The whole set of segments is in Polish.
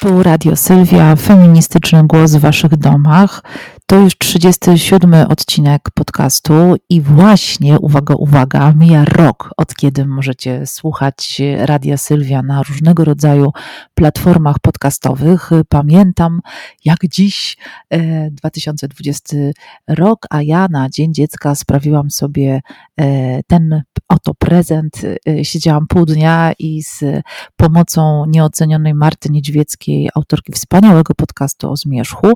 Tu Radio Sylwia, feministyczny głos w Waszych domach. To już 37 odcinek podcastu i właśnie, uwaga, uwaga, mija rok, od kiedy możecie słuchać Radia Sylwia na różnego rodzaju platformach podcastowych. Pamiętam, jak dziś 2020 e, rok, a ja na Dzień Dziecka sprawiłam sobie e, ten oto prezent. E, siedziałam pół dnia i z pomocą nieocenionej Marty Niedźwieckiej, autorki wspaniałego podcastu o zmierzchu,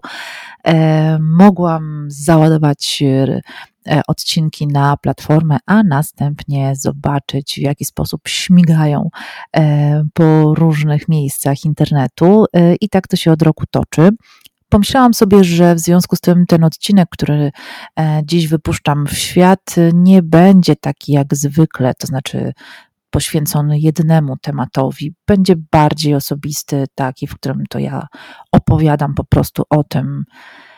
mogłam załadować e, odcinki na platformę, a następnie zobaczyć, w jaki sposób śmigają e, po różnych miejscach internetu. E, I tak to się od roku toczy. Pomyślałam sobie, że w związku z tym ten odcinek, który dziś wypuszczam w świat, nie będzie taki jak zwykle, to znaczy poświęcony jednemu tematowi, będzie bardziej osobisty, taki, w którym to ja opowiadam po prostu o tym, E,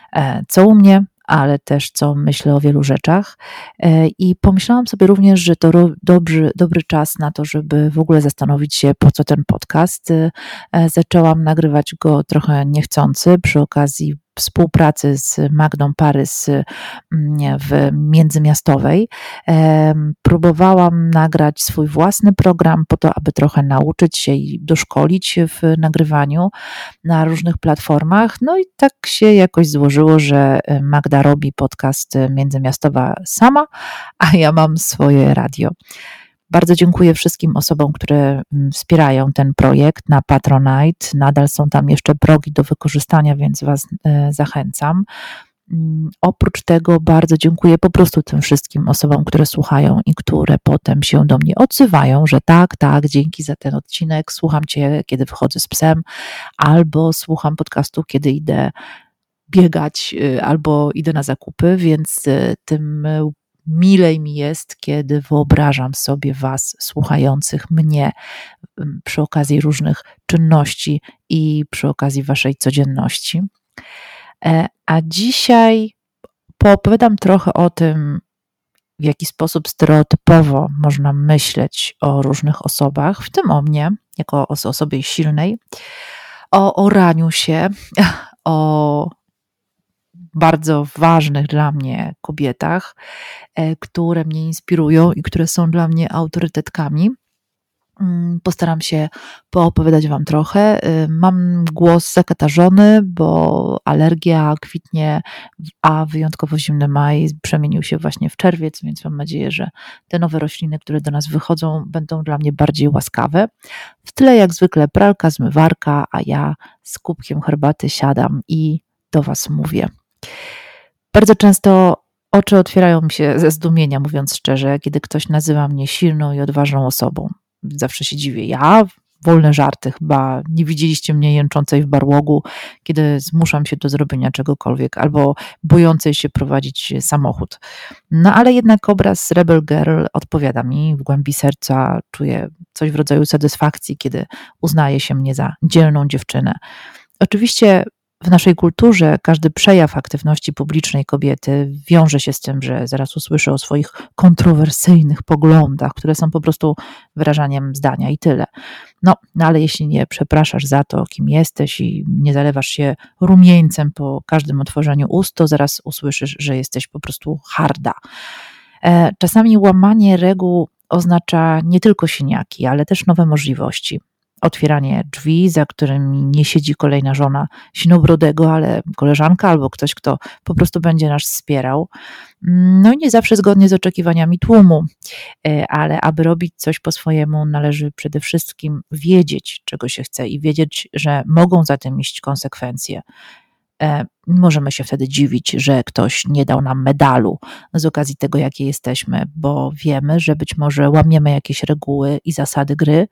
co u mnie, ale też co myślę o wielu rzeczach. E, I pomyślałam sobie również, że to dobry, dobry czas na to, żeby w ogóle zastanowić się, po co ten podcast. E, zaczęłam nagrywać go trochę niechcący przy okazji współpracy z Magdą Parys mm, w Międzymiastowej. Próbowałam nagrać swój własny program po to, aby trochę nauczyć się i doszkolić w nagrywaniu na różnych platformach. No i tak się jakoś złożyło, że Magda robi podcast Międzymiastowa sama, a ja mam swoje radio. Bardzo dziękuję wszystkim osobom, które mm, wspierają ten projekt na Patronite. Nadal są tam jeszcze progi do wykorzystania, więc Was e, zachęcam. Mm, oprócz tego bardzo dziękuję po prostu tym wszystkim osobom, które słuchają i które potem się do mnie odzywają, że tak, tak, dzięki za ten odcinek, słucham Cię, kiedy wychodzę z psem, albo słucham podcastu, kiedy idę biegać, y, albo idę na zakupy, więc y, tym milej mi jest, kiedy wyobrażam sobie Was, słuchających mnie przy okazji różnych czynności i przy okazji Waszej codzienności. E, a dzisiaj poopowiadam trochę o tym, w jaki sposób stereotypowo można myśleć o różnych osobach, w tym o mnie, jako o osobie silnej, o oraniu się, o bardzo ważnych dla mnie kobietach, e, które mnie inspirują i które są dla mnie autorytetkami. Mm, postaram się poopowiadać Wam trochę. E, mam głos zakatarzony, bo alergia kwitnie, a wyjątkowo zimny maj przemienił się właśnie w czerwiec, więc mam nadzieję, że te nowe rośliny, które do nas wychodzą, będą dla mnie bardziej łaskawe. W tle, jak zwykle, pralka, zmywarka, a ja z kubkiem herbaty siadam i do Was mówię. Bardzo często oczy otwierają mi się ze zdumienia, mówiąc szczerze, kiedy ktoś nazywa mnie silną i odważną osobą. Zawsze się dziwię. Ja? Wolne żarty, chyba nie widzieliście mnie jęczącej w barłogu, kiedy zmuszam się do zrobienia czegokolwiek, albo bojącej się prowadzić samochód. No ale jednak obraz Rebel Girl odpowiada mi w głębi serca, czuję coś w rodzaju satysfakcji, kiedy uznaje się mnie za dzielną dziewczynę. Oczywiście w naszej kulturze każdy przejaw aktywności publicznej kobiety wiąże się z tym, że zaraz usłyszę o swoich kontrowersyjnych poglądach, które są po prostu wyrażaniem zdania i tyle. No, no ale jeśli nie przepraszasz za to, kim jesteś i nie zalewasz się rumieńcem po każdym otworzeniu ust, to zaraz usłyszysz, że jesteś po prostu harda. E, czasami łamanie reguł oznacza nie tylko siniaki, ale też nowe możliwości otwieranie drzwi, za którymi nie siedzi kolejna żona sinobrodego, ale koleżanka albo ktoś, kto po prostu będzie nas wspierał. No i nie zawsze zgodnie z oczekiwaniami tłumu, e, ale aby robić coś po swojemu, należy przede wszystkim wiedzieć, czego się chce i wiedzieć, że mogą za tym iść konsekwencje. E, możemy się wtedy dziwić, że ktoś nie dał nam medalu z okazji tego, jakie jesteśmy, bo wiemy, że być może łamiemy jakieś reguły i zasady gry,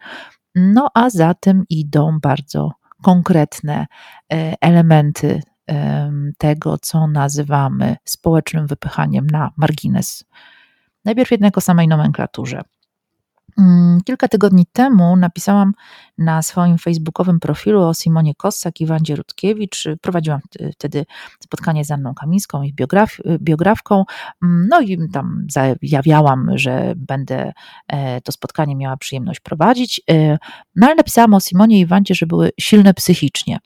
no a za tym idą bardzo konkretne e, elementy tego, co nazywamy społecznym wypychaniem na margines. Najpierw jednak o samej nomenklaturze. Mm, kilka tygodni temu napisałam na swoim facebookowym profilu o Simonie Kossak i Wandzie Rutkiewicz. Prowadziłam wtedy spotkanie z Anną Kamińską, ich biograf, biografką. Mm, no i tam zajawiałam, że będę e, to spotkanie miała przyjemność prowadzić. E, no ale napisałam o Simonie i Wandzie, że były silne psychicznie.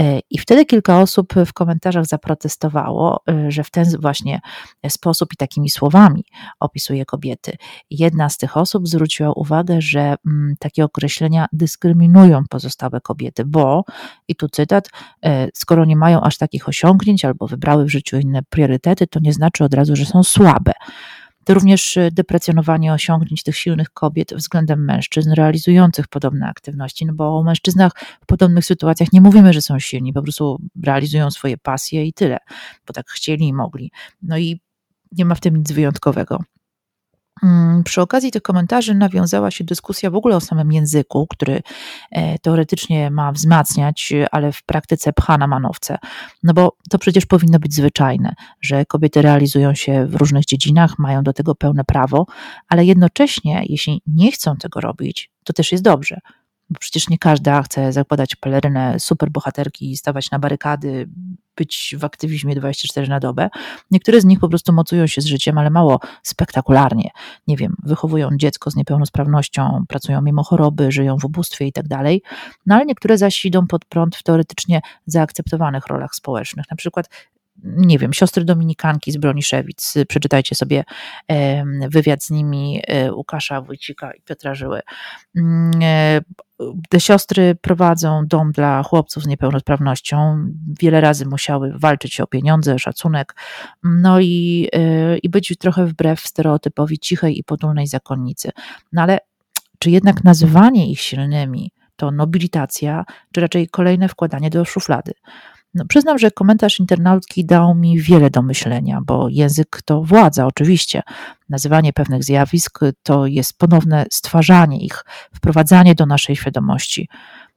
E, I wtedy kilka osób w komentarzach zaprotestowało, e, że w ten właśnie sposób i takimi słowami opisuje kobiety. Jedna z tych osób zwróciła uwagę, że mm, takie określenia dyskryminują pozostałe kobiety, bo, i tu cytat, e, skoro nie mają aż takich osiągnięć albo wybrały w życiu inne priorytety, to nie znaczy od razu, że są słabe. To również y, deprecjonowanie osiągnięć tych silnych kobiet względem mężczyzn realizujących podobne aktywności, no bo o mężczyznach w podobnych sytuacjach nie mówimy, że są silni, po prostu realizują swoje pasje i tyle, bo tak chcieli i mogli. No i nie ma w tym nic wyjątkowego. Mm, przy okazji tych komentarzy nawiązała się dyskusja w ogóle o samym języku, który e, teoretycznie ma wzmacniać, ale w praktyce pcha na manowce. No bo to przecież powinno być zwyczajne, że kobiety realizują się w różnych dziedzinach, mają do tego pełne prawo, ale jednocześnie, jeśli nie chcą tego robić, to też jest dobrze przecież nie każda chce zakładać pelerynę superbohaterki i stawać na barykady, być w aktywizmie 24 na dobę. Niektóre z nich po prostu mocują się z życiem, ale mało spektakularnie. Nie wiem, wychowują dziecko z niepełnosprawnością, pracują mimo choroby, żyją w ubóstwie i tak dalej. No ale niektóre zaś idą pod prąd w teoretycznie zaakceptowanych rolach społecznych. Na przykład nie wiem, siostry dominikanki z Broniszewic, przeczytajcie sobie wywiad z nimi e, Łukasza Wójcika i Piotra Żyły. Mm, e, te siostry prowadzą dom dla chłopców z niepełnosprawnością. Wiele razy musiały walczyć o pieniądze, szacunek, no i, e, i być trochę wbrew stereotypowi cichej i potulnej zakonnicy. No ale czy jednak nazywanie ich silnymi to nobilitacja, czy raczej kolejne wkładanie do szuflady? No, przyznam, że komentarz internautki dał mi wiele do myślenia, bo język to władza, oczywiście. Nazywanie pewnych zjawisk to jest ponowne stwarzanie ich, wprowadzanie do naszej świadomości.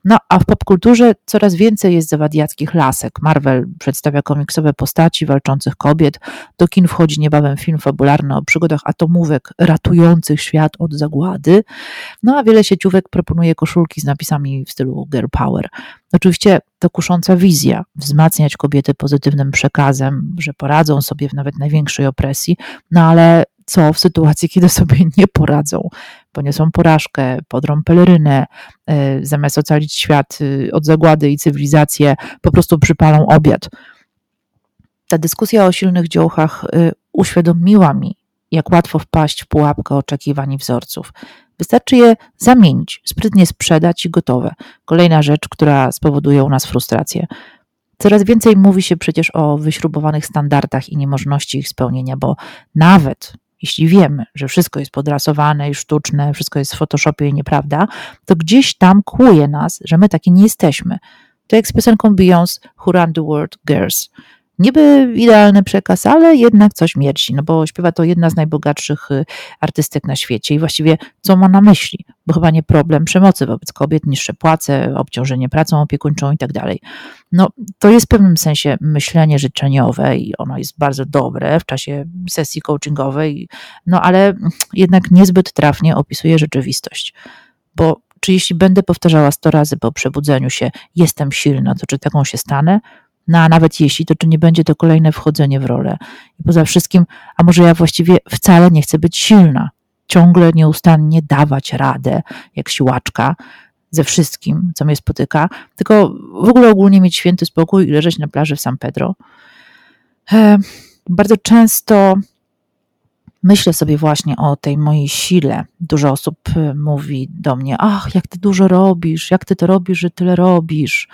No a w popkulturze coraz więcej jest zawadiackich lasek. Marvel przedstawia komiksowe postaci walczących kobiet. Do kin wchodzi niebawem film fabularny o przygodach atomówek ratujących świat od zagłady. No a wiele sieciówek proponuje koszulki z napisami w stylu girl power. Oczywiście to kusząca wizja, wzmacniać kobiety pozytywnym przekazem, że poradzą sobie w nawet największej opresji, no ale co w sytuacji, kiedy sobie nie poradzą, poniosą porażkę, podrą pelerynę, e, zamiast ocalić świat y, od zagłady i cywilizację, po prostu przypalą obiad. Ta dyskusja o silnych dziołchach y, uświadomiła mi, jak łatwo wpaść w pułapkę oczekiwań i wzorców. Wystarczy je zamienić, sprytnie sprzedać i gotowe. Kolejna rzecz, która spowoduje u nas frustrację. Coraz więcej mówi się przecież o wyśrubowanych standardach i niemożności ich spełnienia, bo nawet jeśli wiemy, że wszystko jest podrasowane i sztuczne, wszystko jest w Photoshopie i nieprawda, to gdzieś tam kłuje nas, że my takie nie jesteśmy. To jak z piosenką Beyoncé Who Run the World Girls. Niby idealny przekaz, ale jednak coś mierci, no bo śpiewa to jedna z najbogatszych y, artystek na świecie i właściwie co ma na myśli? Bo chyba nie problem przemocy wobec kobiet, niższe płace, obciążenie pracą opiekuńczą i tak dalej. No to jest w pewnym sensie myślenie życzeniowe i ono jest bardzo dobre w czasie sesji coachingowej, no ale jednak niezbyt trafnie opisuje rzeczywistość. Bo czy jeśli będę powtarzała sto razy po przebudzeniu się, jestem silna, to czy taką się stanę? No a nawet jeśli, to czy nie będzie to kolejne wchodzenie w rolę? I poza wszystkim, a może ja właściwie wcale nie chcę być silna, ciągle nieustannie dawać radę, jak siłaczka, ze wszystkim, co mnie spotyka, tylko w ogóle ogólnie mieć święty spokój i leżeć na plaży w San Pedro. E, bardzo często myślę sobie właśnie o tej mojej sile. Dużo osób e, mówi do mnie: Ach, jak ty dużo robisz, jak ty to robisz, że tyle robisz.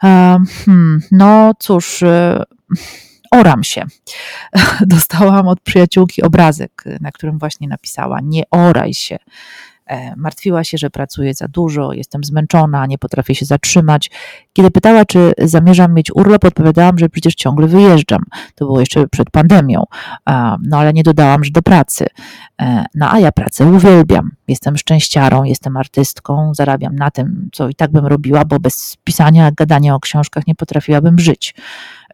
Hmm, no cóż, y, oram się. Dostałam od przyjaciółki obrazek, na którym właśnie napisała: Nie oraj się. E, martwiła się, że pracuję za dużo, jestem zmęczona, nie potrafię się zatrzymać. Kiedy pytała, czy zamierzam mieć urlop, odpowiadałam, że przecież ciągle wyjeżdżam. To było jeszcze przed pandemią, no ale nie dodałam, że do pracy. E, no a ja pracę uwielbiam. Jestem szczęściarą, jestem artystką, zarabiam na tym, co i tak bym robiła, bo bez pisania, gadania o książkach nie potrafiłabym żyć.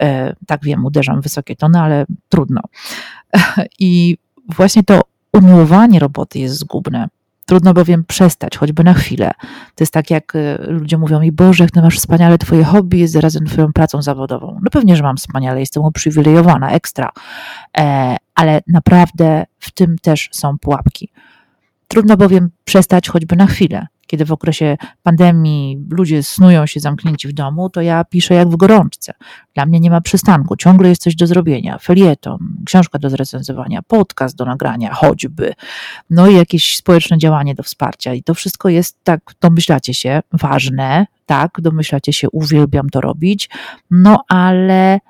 E, tak wiem, uderzam w wysokie tony, ale trudno. I właśnie to umiłowanie roboty jest zgubne Trudno bowiem przestać, choćby na chwilę. To jest tak, jak y, ludzie mówią mi, Boże, jak ty masz wspaniale twoje hobby, jest zarazem twoją pracą zawodową. No pewnie, że mam wspaniale, jestem uprzywilejowana, ekstra. E, ale naprawdę w tym też są pułapki. Trudno bowiem przestać choćby na chwilę. Kiedy w okresie pandemii ludzie snują się zamknięci w domu, to ja piszę jak w gorączce. Dla mnie nie ma przystanku, ciągle jest coś do zrobienia. Felieton, książka do zrecenzowania, podcast do nagrania, choćby. No i jakieś społeczne działanie do wsparcia. I to wszystko jest, tak, domyślacie się, ważne, tak, domyślacie się, uwielbiam to robić, no ale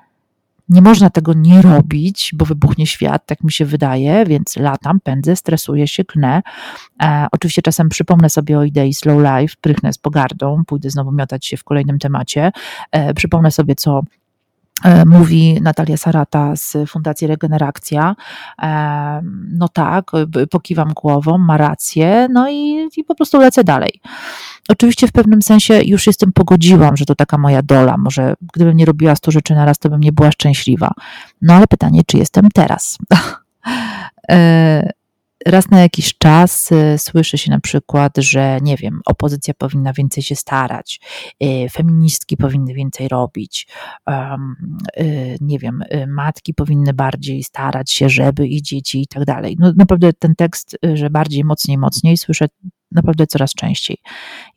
nie można tego nie robić, bo wybuchnie świat, tak mi się wydaje, więc latam, pędzę, stresuję się, knę. E, oczywiście czasem przypomnę sobie o idei slow life, prychnę z pogardą, pójdę znowu miotać się w kolejnym temacie. E, przypomnę sobie, co e, mówi Natalia Sarata z Fundacji Regeneracja. E, no tak, pokiwam głową, ma rację, no i, i po prostu lecę dalej. Oczywiście w pewnym sensie już tym pogodziłam, że to taka moja dola. Może gdybym nie robiła stu rzeczy na raz, to bym nie była szczęśliwa. No ale pytanie, czy jestem teraz? E, raz na jakiś czas y, słyszy się na przykład, że nie wiem, opozycja powinna więcej się starać, y, feministki powinny więcej robić, nie wiem, matki powinny bardziej starać się, żeby i dzieci i tak dalej. No naprawdę ten tekst, że bardziej, mocniej, mocniej słyszę naprawdę coraz częściej.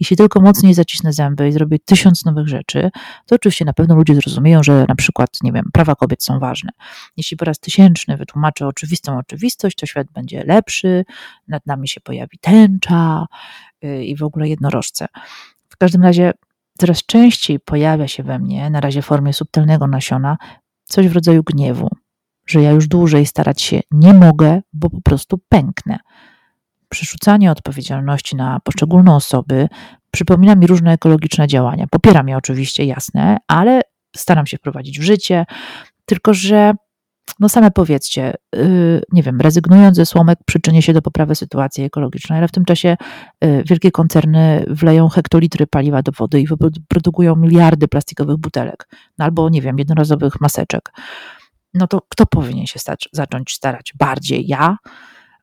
Jeśli tylko mocniej zacisnę zęby i zrobię tysiąc nowych rzeczy, to oczywiście na pewno ludzie zrozumieją, że na przykład, nie wiem, prawa kobiet są ważne. Jeśli po raz tysięczny wytłumaczę oczywistą oczywistość, to świat będzie lepszy, nad nami się pojawi tęcza y, i w ogóle jednorożce. W każdym razie coraz częściej pojawia się we mnie, na razie w formie subtelnego nasiona, coś w rodzaju gniewu, że ja już dłużej starać się nie mogę, bo po prostu pęknę przerzucanie odpowiedzialności na poszczególne osoby przypomina mi różne ekologiczne działania. Popieram je oczywiście, jasne, ale staram się wprowadzić w życie, tylko że no same powiedzcie, yy, nie wiem, rezygnując ze słomek przyczynię się do poprawy sytuacji ekologicznej, ale w tym czasie yy, wielkie koncerny wleją hektolitry paliwa do wody i wyprodukują miliardy plastikowych butelek, no albo nie wiem, jednorazowych maseczek. No to kto powinien się stać, zacząć starać bardziej? Ja?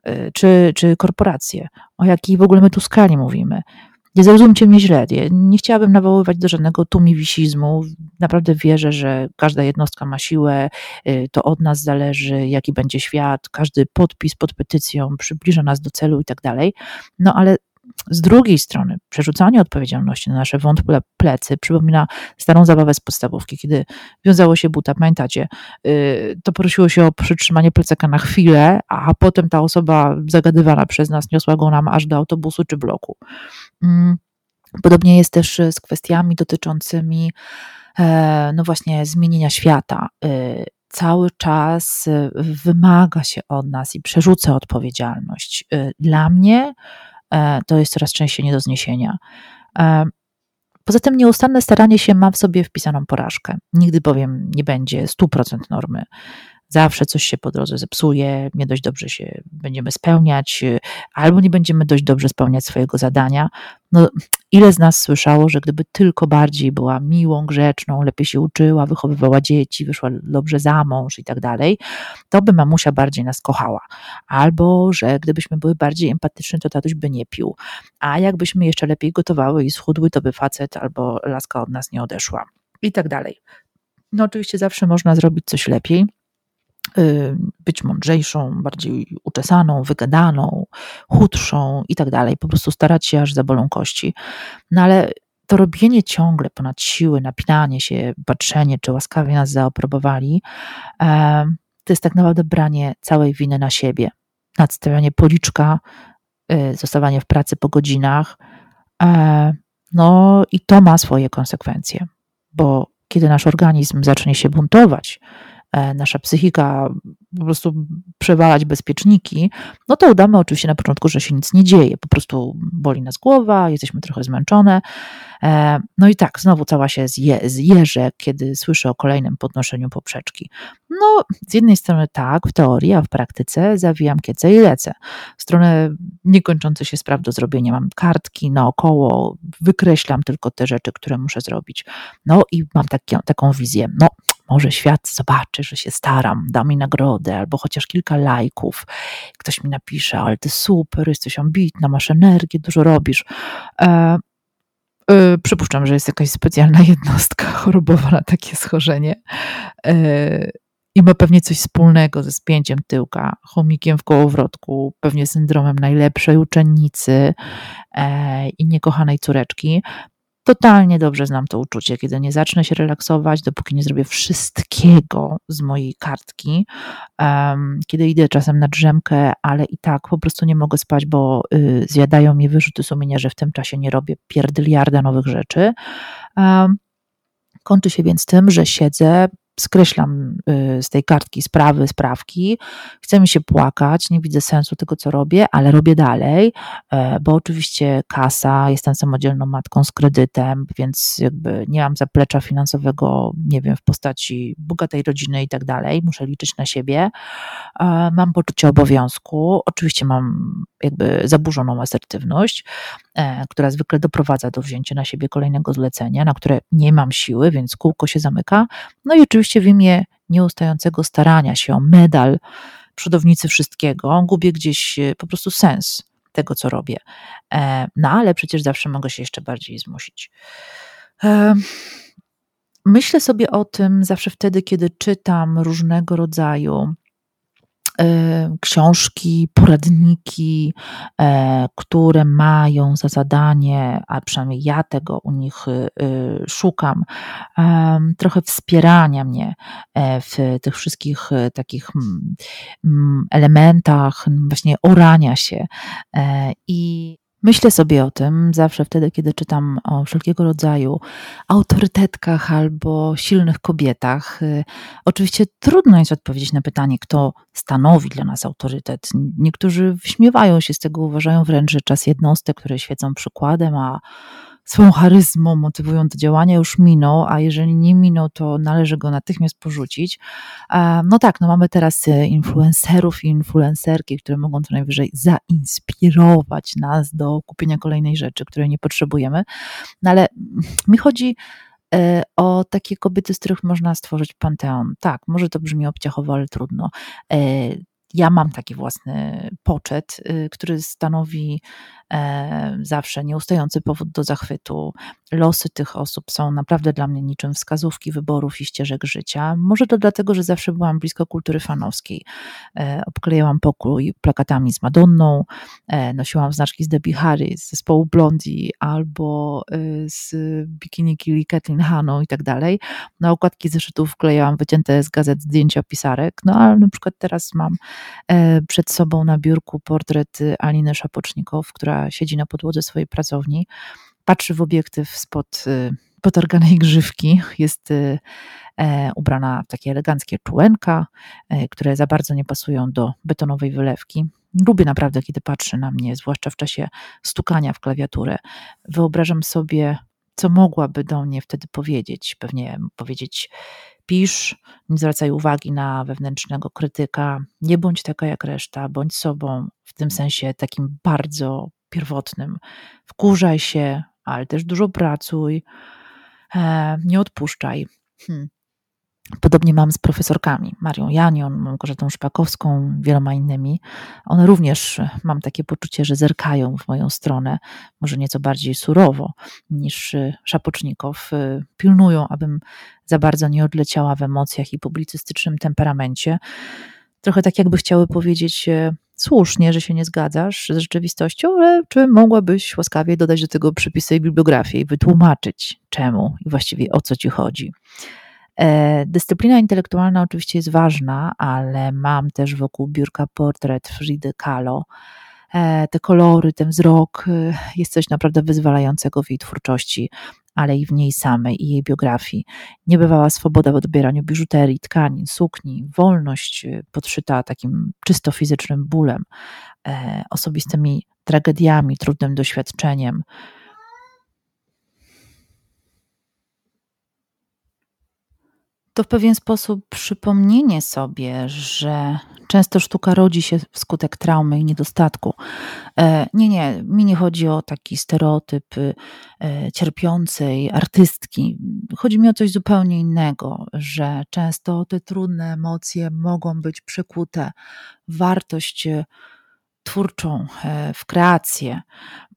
Y, czy, czy korporacje. O jakiej w ogóle my tu skali mówimy. Nie zrozumcie mnie źle, nie chciałabym nawoływać do żadnego tumiwisizmu. Naprawdę wierzę, że każda jednostka ma siłę, y, to od nas zależy, jaki będzie świat. Każdy podpis pod petycją przybliża nas do celu i tak dalej. No ale z drugiej strony, przerzucanie odpowiedzialności na nasze wątłe plecy przypomina starą zabawę z podstawówki, kiedy wiązało się buta, pamiętacie, y, to prosiło się o przytrzymanie plecaka na chwilę, a potem ta osoba zagadywana przez nas niosła go nam aż do autobusu czy bloku. Mm, podobnie jest też z kwestiami dotyczącymi e, no właśnie zmienienia świata y, cały czas wymaga się od nas i przerzuca odpowiedzialność. Y, dla mnie to jest coraz częściej nie do zniesienia. E, poza tym nieustanne staranie się ma w sobie wpisaną porażkę. Nigdy bowiem nie będzie 100% normy. Zawsze coś się po drodze zepsuje, nie dość dobrze się będziemy spełniać, albo nie będziemy dość dobrze spełniać swojego zadania. No, ile z nas słyszało, że gdyby tylko bardziej była miłą, grzeczną, lepiej się uczyła, wychowywała dzieci, wyszła dobrze za mąż i tak dalej, to by mamusia bardziej nas kochała. Albo, że gdybyśmy były bardziej empatyczne, to tatuś by nie pił. A jakbyśmy jeszcze lepiej gotowały i schudły, to by facet albo laska od nas nie odeszła. I tak dalej. No oczywiście zawsze można zrobić coś lepiej, Y, być mądrzejszą, bardziej uczesaną, wygadaną, chudszą i tak dalej. Po prostu starać się, aż zabolą kości. No ale to robienie ciągle ponad siły, napinanie się, patrzenie, czy łaskawie nas zaoprobowali, e, to jest tak naprawdę branie całej winy na siebie. Nadstawianie policzka, y, zostawanie w pracy po godzinach. E, no i to ma swoje konsekwencje, bo kiedy nasz organizm zacznie się buntować, nasza psychika po prostu przewalać bezpieczniki, no to udamy oczywiście na początku, że się nic nie dzieje. Po prostu boli nas głowa, jesteśmy trochę zmęczone. E, no i tak, znowu cała się zje, zjeżdżę, kiedy słyszę o kolejnym podnoszeniu poprzeczki. No, z jednej strony tak, w teorii, a w praktyce zawijam kiece i lecę. W stronę niekończących się spraw do zrobienia. Mam kartki naokoło, wykreślam tylko te rzeczy, które muszę zrobić. No i mam taki, taką wizję. No, może świat zobaczy, że się staram, da mi nagrodę, albo chociaż kilka lajków. Ktoś mi napisze, ale ty super, jesteś ambitna, masz energię, dużo robisz. E, e, przypuszczam, że jest jakaś specjalna jednostka chorobowa na takie schorzenie. E, i ma pewnie coś wspólnego ze spięciem tyłka, chomikiem w kołowrotku, pewnie syndromem najlepszej uczennicy e, i niekochanej córeczki. Totalnie dobrze znam to uczucie, kiedy nie zacznę się relaksować, dopóki nie zrobię wszystkiego z mojej kartki, um, kiedy idę czasem na drzemkę, ale i tak po prostu nie mogę spać, bo y, zjadają mi wyrzuty sumienia, że w tym czasie nie robię pierdyliarda nowych rzeczy. Um, kończy się więc tym, że siedzę skreślam y, z tej kartki sprawy, sprawki, chce mi się płakać, nie widzę sensu tego, co robię, ale robię dalej, e, bo oczywiście kasa, jestem samodzielną matką z kredytem, więc jakby nie mam zaplecza finansowego, nie wiem, w postaci bogatej rodziny i tak dalej, muszę liczyć na siebie. E, mam poczucie obowiązku, oczywiście mam jakby zaburzoną asertywność, e, która zwykle doprowadza do wzięcia na siebie kolejnego zlecenia, na które nie mam siły, więc kółko się zamyka. No i oczywiście w imię nieustającego starania się o medal przodownicy wszystkiego, gubię gdzieś e, po prostu sens tego, co robię. E, no ale przecież zawsze mogę się jeszcze bardziej zmusić. Myślę sobie o tym zawsze wtedy, kiedy czytam różnego rodzaju książki, poradniki, e, które mają za zadanie, a przynajmniej ja tego u nich y, y, szukam, trochę wspierania mnie e, w tych wszystkich takich mm, mm, elementach, właśnie orania się. I Myślę sobie o tym zawsze wtedy, kiedy czytam o wszelkiego rodzaju autorytetkach albo silnych kobietach. Y, oczywiście trudno jest odpowiedzieć na pytanie, kto stanowi dla nas autorytet. Niektórzy wyśmiewają się z tego, uważają wręcz, że czas jednostek, które świecą przykładem, a swoją charyzmą motywują do działania, już minął, a jeżeli nie minął, to należy go natychmiast porzucić. No tak, no mamy teraz e, influencerów i influencerki, które mogą co najwyżej zainspirować nas do kupienia kolejnej rzeczy, której nie potrzebujemy. No ale mi chodzi e, o takie kobiety, z których można stworzyć panteon. Tak, może to brzmi obciachowo, ale trudno. Ja mam taki własny poczet, y, który stanowi e, zawsze nieustający powód do zachwytu. Losy tych osób są naprawdę dla mnie niczym wskazówki wyborów i ścieżek życia. Może to dlatego, że zawsze byłam blisko kultury fanowskiej. E, obklejałam pokój plakatami z Madonną, e, nosiłam znaczki z Debbie Harry, z zespołu Blondie albo z Bikini Killy, Kathleen Hanną i tak dalej. Na okładki zeszytów wklejałam wycięte z gazet zdjęcia pisarek, no ale na przykład teraz mam przed sobą na biurku portret Aliny Szapocznikow, która siedzi na podłodze swojej pracowni, patrzy w obiektyw spod y, potarganej grzywki, jest y, e, ubrana w takie eleganckie czułenka, e, które za bardzo nie pasują do betonowej wylewki. Lubię naprawdę, kiedy patrzy na mnie, zwłaszcza w czasie stukania w klawiaturę. Wyobrażam sobie, co mogłaby do mnie wtedy powiedzieć. Pewnie powiedzieć: pisz, nie zwracaj uwagi na wewnętrznego krytyka, nie bądź taka jak reszta, bądź sobą, w tym sensie takim bardzo pierwotnym. Wkurzaj się, ale też dużo pracuj, e, nie odpuszczaj. Hmm. Podobnie mam z profesorkami, Marią Janion, Małgorzatą Szpakowską, wieloma innymi. One również, e, mam takie poczucie, że zerkają w moją stronę, może nieco bardziej surowo niż e, Szapocznikow. Pilnują, abym za bardzo nie odleciała w emocjach i publicystycznym temperamencie. Trochę tak jakby chciały powiedzieć, słusznie, że się nie zgadzasz z rzeczywistością, ale czy mogłabyś łaskawie dodać do tego przypisy i bibliografię i wytłumaczyć czemu i właściwie o co ci chodzi? E, dyscyplina intelektualna oczywiście jest ważna, ale mam też wokół biurka portret Fridy Kahlo. E, te kolory, ten wzrok, e, jest coś naprawdę wyzwalającego w jej twórczości ale i w niej samej i jej biografii. Niebywała swoboda w odbieraniu biżuterii, tkanin, sukni, wolność y, podszyta takim czysto fizycznym bólem, e, osobistymi tragediami, trudnym doświadczeniem. To w pewien sposób przypomnienie sobie, że często sztuka rodzi się wskutek traumy i niedostatku. E, nie, nie, mi nie chodzi o taki stereotyp e, cierpiącej artystki. Chodzi mi o coś zupełnie innego, że często te trudne emocje mogą być przekute w wartość e, twórczą, w kreację.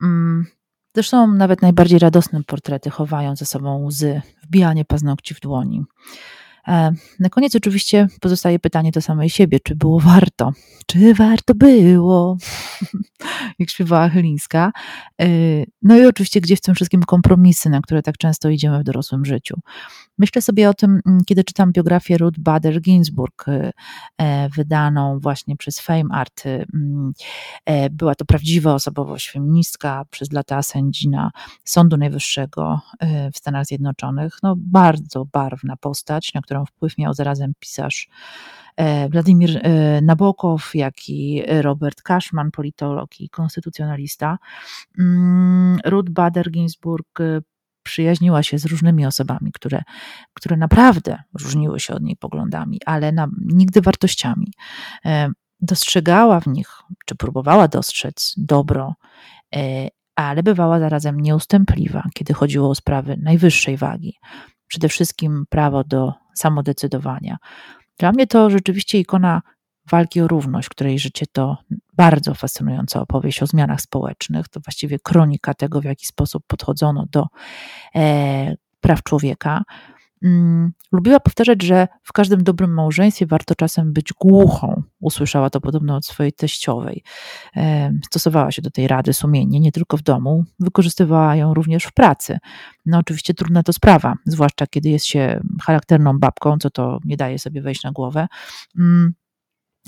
Mm, zresztą nawet najbardziej radosne portrety chowają ze sobą łzy, wbijanie paznokci w dłoni. E, na koniec oczywiście pozostaje pytanie do samej siebie, czy było warto? Czy warto było? Jak śpiewała Chylińska. E, no i oczywiście, gdzie w tym wszystkim kompromisy, na które tak często idziemy w dorosłym życiu. Myślę sobie o tym, mm, kiedy czytam biografię Ruth Bader Ginsburg, e, wydaną właśnie przez Fame Art. Była to prawdziwa osobowość feministka, przez lata sędzina Sądu Najwyższego w Stanach Zjednoczonych. No, bardzo barwna postać, na którą wpływ miał zarazem pisarz e, Władimir e, Nabokow, jak i Robert Cashman, politolog i konstytucjonalista. Mm, Ruth Bader Ginsburg e, przyjaźniła się z różnymi osobami, które, które naprawdę różniły się od niej poglądami, ale na, nigdy wartościami. Dostrzegała w nich, czy próbowała dostrzec dobro, ale bywała zarazem nieustępliwa, kiedy chodziło o sprawy najwyższej wagi. Przede wszystkim prawo do samodecydowania. Dla mnie to rzeczywiście ikona walki o równość, której życie to bardzo fascynująca opowieść o zmianach społecznych. To właściwie kronika tego, w jaki sposób podchodzono do e, praw człowieka. Mm, lubiła powtarzać, że w każdym dobrym małżeństwie warto czasem być głuchą. Usłyszała to podobno od swojej teściowej. Stosowała się do tej rady sumiennie, nie tylko w domu, wykorzystywała ją również w pracy. No oczywiście trudna to sprawa, zwłaszcza kiedy jest się charakterną babką, co to nie daje sobie wejść na głowę. Mm,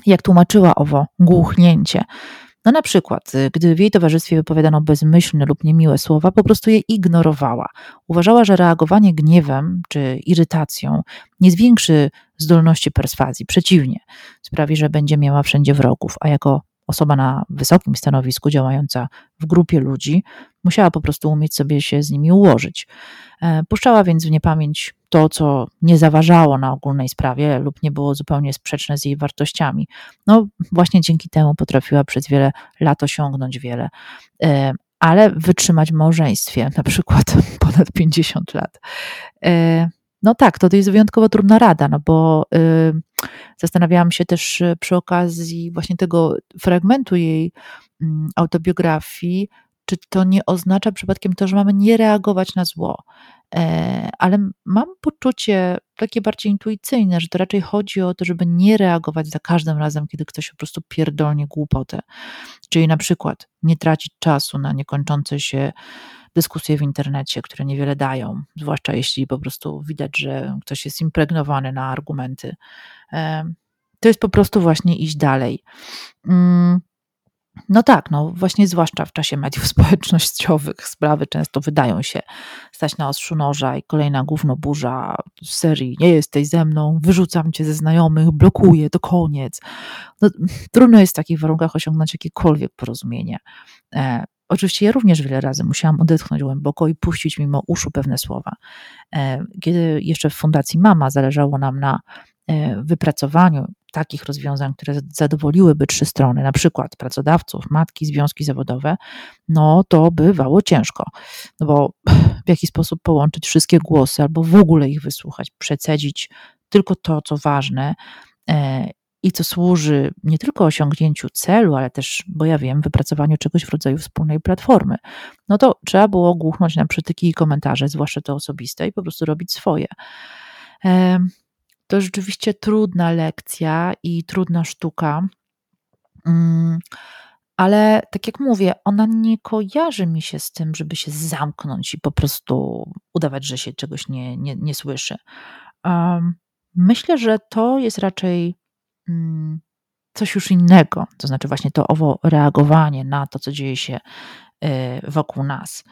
jak tłumaczyła owo głuchnięcie, no na przykład, gdy w jej towarzystwie wypowiadano bezmyślne lub niemiłe słowa, po prostu je ignorowała. Uważała, że reagowanie gniewem czy irytacją nie zwiększy zdolności perswazji, przeciwnie, sprawi, że będzie miała wszędzie wrogów, a jako osoba na wysokim stanowisku, działająca w grupie ludzi, musiała po prostu umieć sobie się z nimi ułożyć. E, puszczała więc w niepamięć to, co nie zaważało na ogólnej sprawie lub nie było zupełnie sprzeczne z jej wartościami. No, właśnie dzięki temu potrafiła przez wiele lat osiągnąć wiele, e, ale wytrzymać w małżeństwie, na przykład ponad 50 lat. No tak, to jest wyjątkowo trudna rada, no bo y, zastanawiałam się też przy okazji właśnie tego fragmentu jej y, autobiografii, czy to nie oznacza przypadkiem to, że mamy nie reagować na zło. E, ale mam poczucie takie bardziej intuicyjne, że to raczej chodzi o to, żeby nie reagować za każdym razem, kiedy ktoś po prostu pierdolnie głupotę. Czyli na przykład nie tracić czasu na niekończące się dyskusje w internecie, które niewiele dają, zwłaszcza jeśli po prostu widać, że ktoś jest impregnowany na argumenty. To jest po prostu właśnie iść dalej. Mm, no tak, no właśnie zwłaszcza w czasie mediów społecznościowych sprawy często wydają się stać na ostrzu noża i kolejna burza z serii nie jesteś ze mną, wyrzucam cię ze znajomych, blokuję, to koniec. No, trudno jest w takich warunkach osiągnąć jakiekolwiek porozumienie. Oczywiście ja również wiele razy musiałam odetchnąć głęboko i puścić mimo uszu pewne słowa. E, kiedy jeszcze w Fundacji Mama zależało nam na e, wypracowaniu takich rozwiązań, które zadowoliłyby trzy strony, na przykład pracodawców, matki, związki zawodowe, no to bywało ciężko. No bo w jaki sposób połączyć wszystkie głosy albo w ogóle ich wysłuchać, przecedzić tylko to, co ważne e, i co służy nie tylko osiągnięciu celu, ale też, bo ja wiem, wypracowaniu czegoś w rodzaju wspólnej platformy, no to trzeba było głuchnąć na przytyki i komentarze, zwłaszcza te osobiste, i po prostu robić swoje. To rzeczywiście trudna lekcja i trudna sztuka. Mm, ale tak jak mówię, ona nie kojarzy mi się z tym, żeby się zamknąć i po prostu udawać, że się czegoś nie, nie, nie słyszy. myślę, że to jest raczej coś już innego, to znaczy właśnie to owo reagowanie na to, co dzieje się y, wokół nas.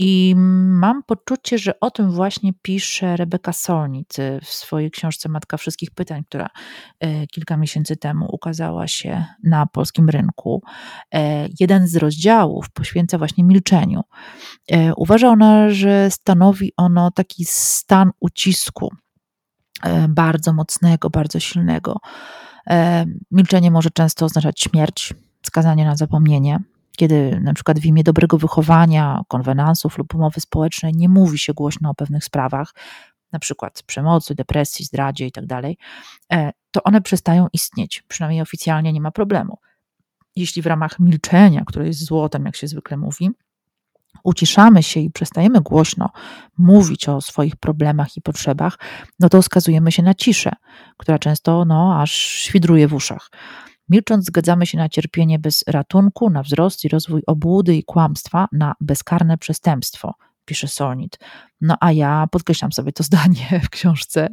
I mam poczucie, że o tym właśnie pisze Rebeka Solnit w swojej książce Matka Wszystkich Pytań, która e, kilka miesięcy temu ukazała się na polskim rynku. E, jeden z rozdziałów poświęca właśnie milczeniu. E, uważa ona, że stanowi ono taki stan ucisku bardzo mocnego, bardzo silnego. Milczenie może często oznaczać śmierć, skazanie na zapomnienie, kiedy na przykład w imię dobrego wychowania, konwenansów lub umowy społecznej nie mówi się głośno o pewnych sprawach, na przykład przemocy, depresji, zdradzie itd., tak e, to one przestają istnieć. Przynajmniej oficjalnie nie ma problemu. Jeśli w ramach milczenia, które jest złotem, jak się zwykle mówi, uciszamy się i przestajemy głośno mówić o swoich problemach i potrzebach, no to skazujemy się na ciszę, która często no, aż świdruje w uszach. Milcząc, zgadzamy się na cierpienie bez ratunku, na wzrost i rozwój obłudy i kłamstwa, na bezkarne przestępstwo, pisze Solnit. No a ja podkreślam sobie to zdanie w książce,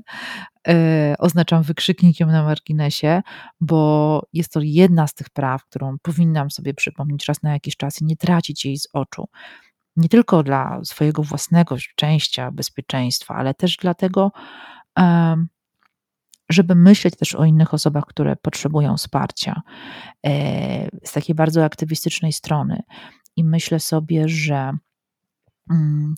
yy, oznaczam wykrzyknikiem na marginesie, bo jest to jedna z tych praw, którą powinnam sobie przypomnieć raz na jakiś czas i nie tracić jej z oczu. Nie tylko dla swojego własnego szczęścia, bezpieczeństwa, ale też dlatego, żeby myśleć też o innych osobach, które potrzebują wsparcia e, z takiej bardzo aktywistycznej strony. I myślę sobie, że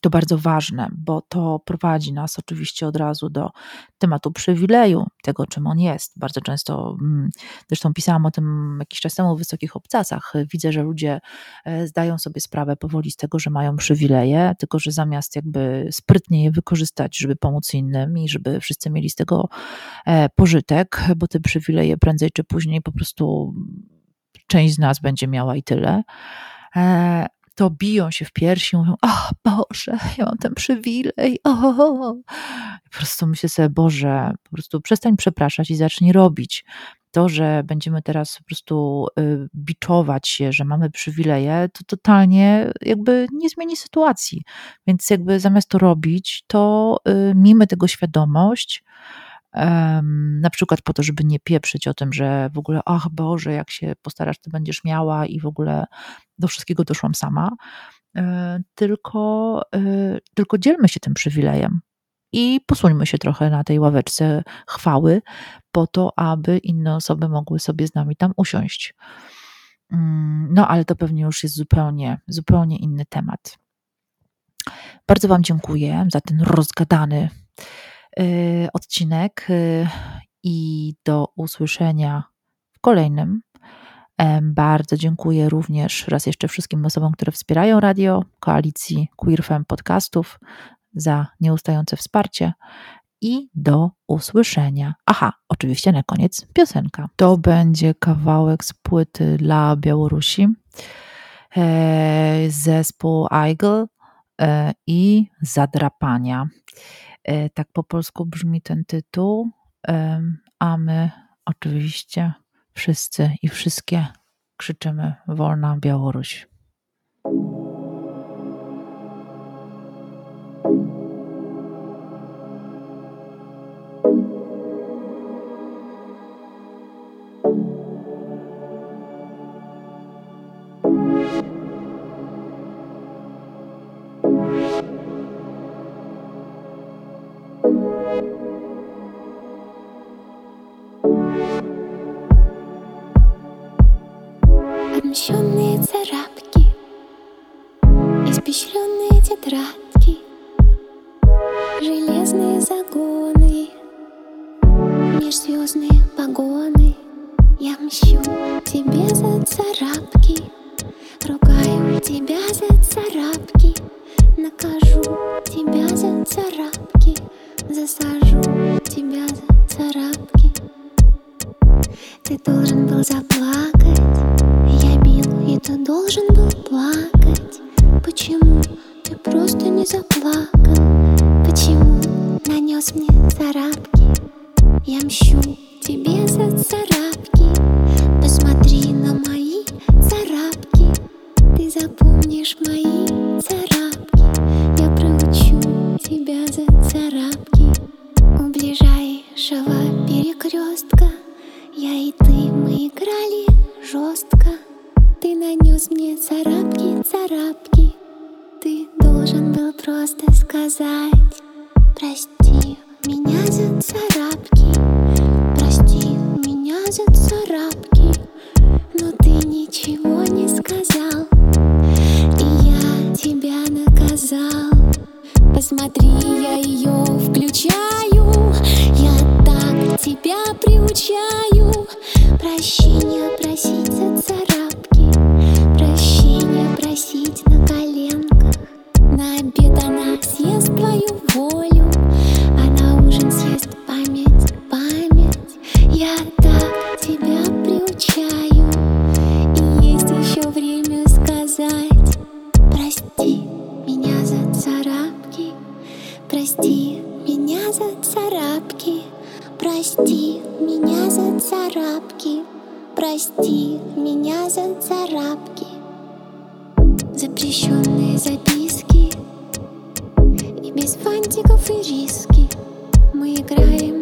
to bardzo ważne, bo to prowadzi nas oczywiście od razu do tematu przywileju, tego czym on jest. Bardzo często, mm, zresztą pisałam o tym jakiś czas temu w wysokich obcasach, widzę, że ludzie e, zdają sobie sprawę powoli z tego, że mają przywileje, tylko że zamiast jakby sprytnie je wykorzystać, żeby pomóc innym i żeby wszyscy mieli z tego e, pożytek, bo te przywileje prędzej czy później po prostu część z nas będzie miała i tyle e, to biją się w piersi mówią, o Boże, ja mam ten przywilej, o. Po prostu myślę sobie, Boże, po prostu przestań przepraszać i zacznij robić. To, że będziemy teraz po prostu y, biczować się, że mamy przywileje, to totalnie jakby nie zmieni sytuacji. Więc jakby zamiast to robić, to y, miejmy tego świadomość, na przykład po to, żeby nie pieprzyć o tym, że w ogóle, ach Boże, jak się postarasz, to będziesz miała i w ogóle do wszystkiego doszłam sama, e, tylko, e, tylko dzielmy się tym przywilejem i posuńmy się trochę na tej ławeczce chwały, po to, aby inne osoby mogły sobie z nami tam usiąść. Mm, no, ale to pewnie już jest zupełnie, zupełnie inny temat. Bardzo Wam dziękuję za ten rozgadany odcinek y, i do usłyszenia w kolejnym. Bardzo dziękuję również raz jeszcze wszystkim osobom, które wspierają radio, koalicji Queer Fem Podcastów za nieustające wsparcie i do usłyszenia. Aha, oczywiście na koniec piosenka. To będzie kawałek z płyty dla Białorusi. E, zespół Eigel e, i Zadrapania. E, tak po polsku brzmi ten tytuł, a my oczywiście wszyscy i wszystkie krzyczymy Wolna Białoruś. Отмщенные царапки Испещренные тетрадки Железные загоны Межзвездные погоны. Я мщу тебе за царапки Ругаю тебя за царапки Накажу тебя за царапки Засажу тебя за царапки. Ты должен был заплакать нанес мне царапки, царапки. Ты должен был просто сказать Прости меня за царапки. Прости меня за царапки Но ты ничего не сказал. И я тебя наказал. Посмотри, я ее включаю. Я так тебя приучаю Запрещенные записки. И без фантиков и риски. Мы играем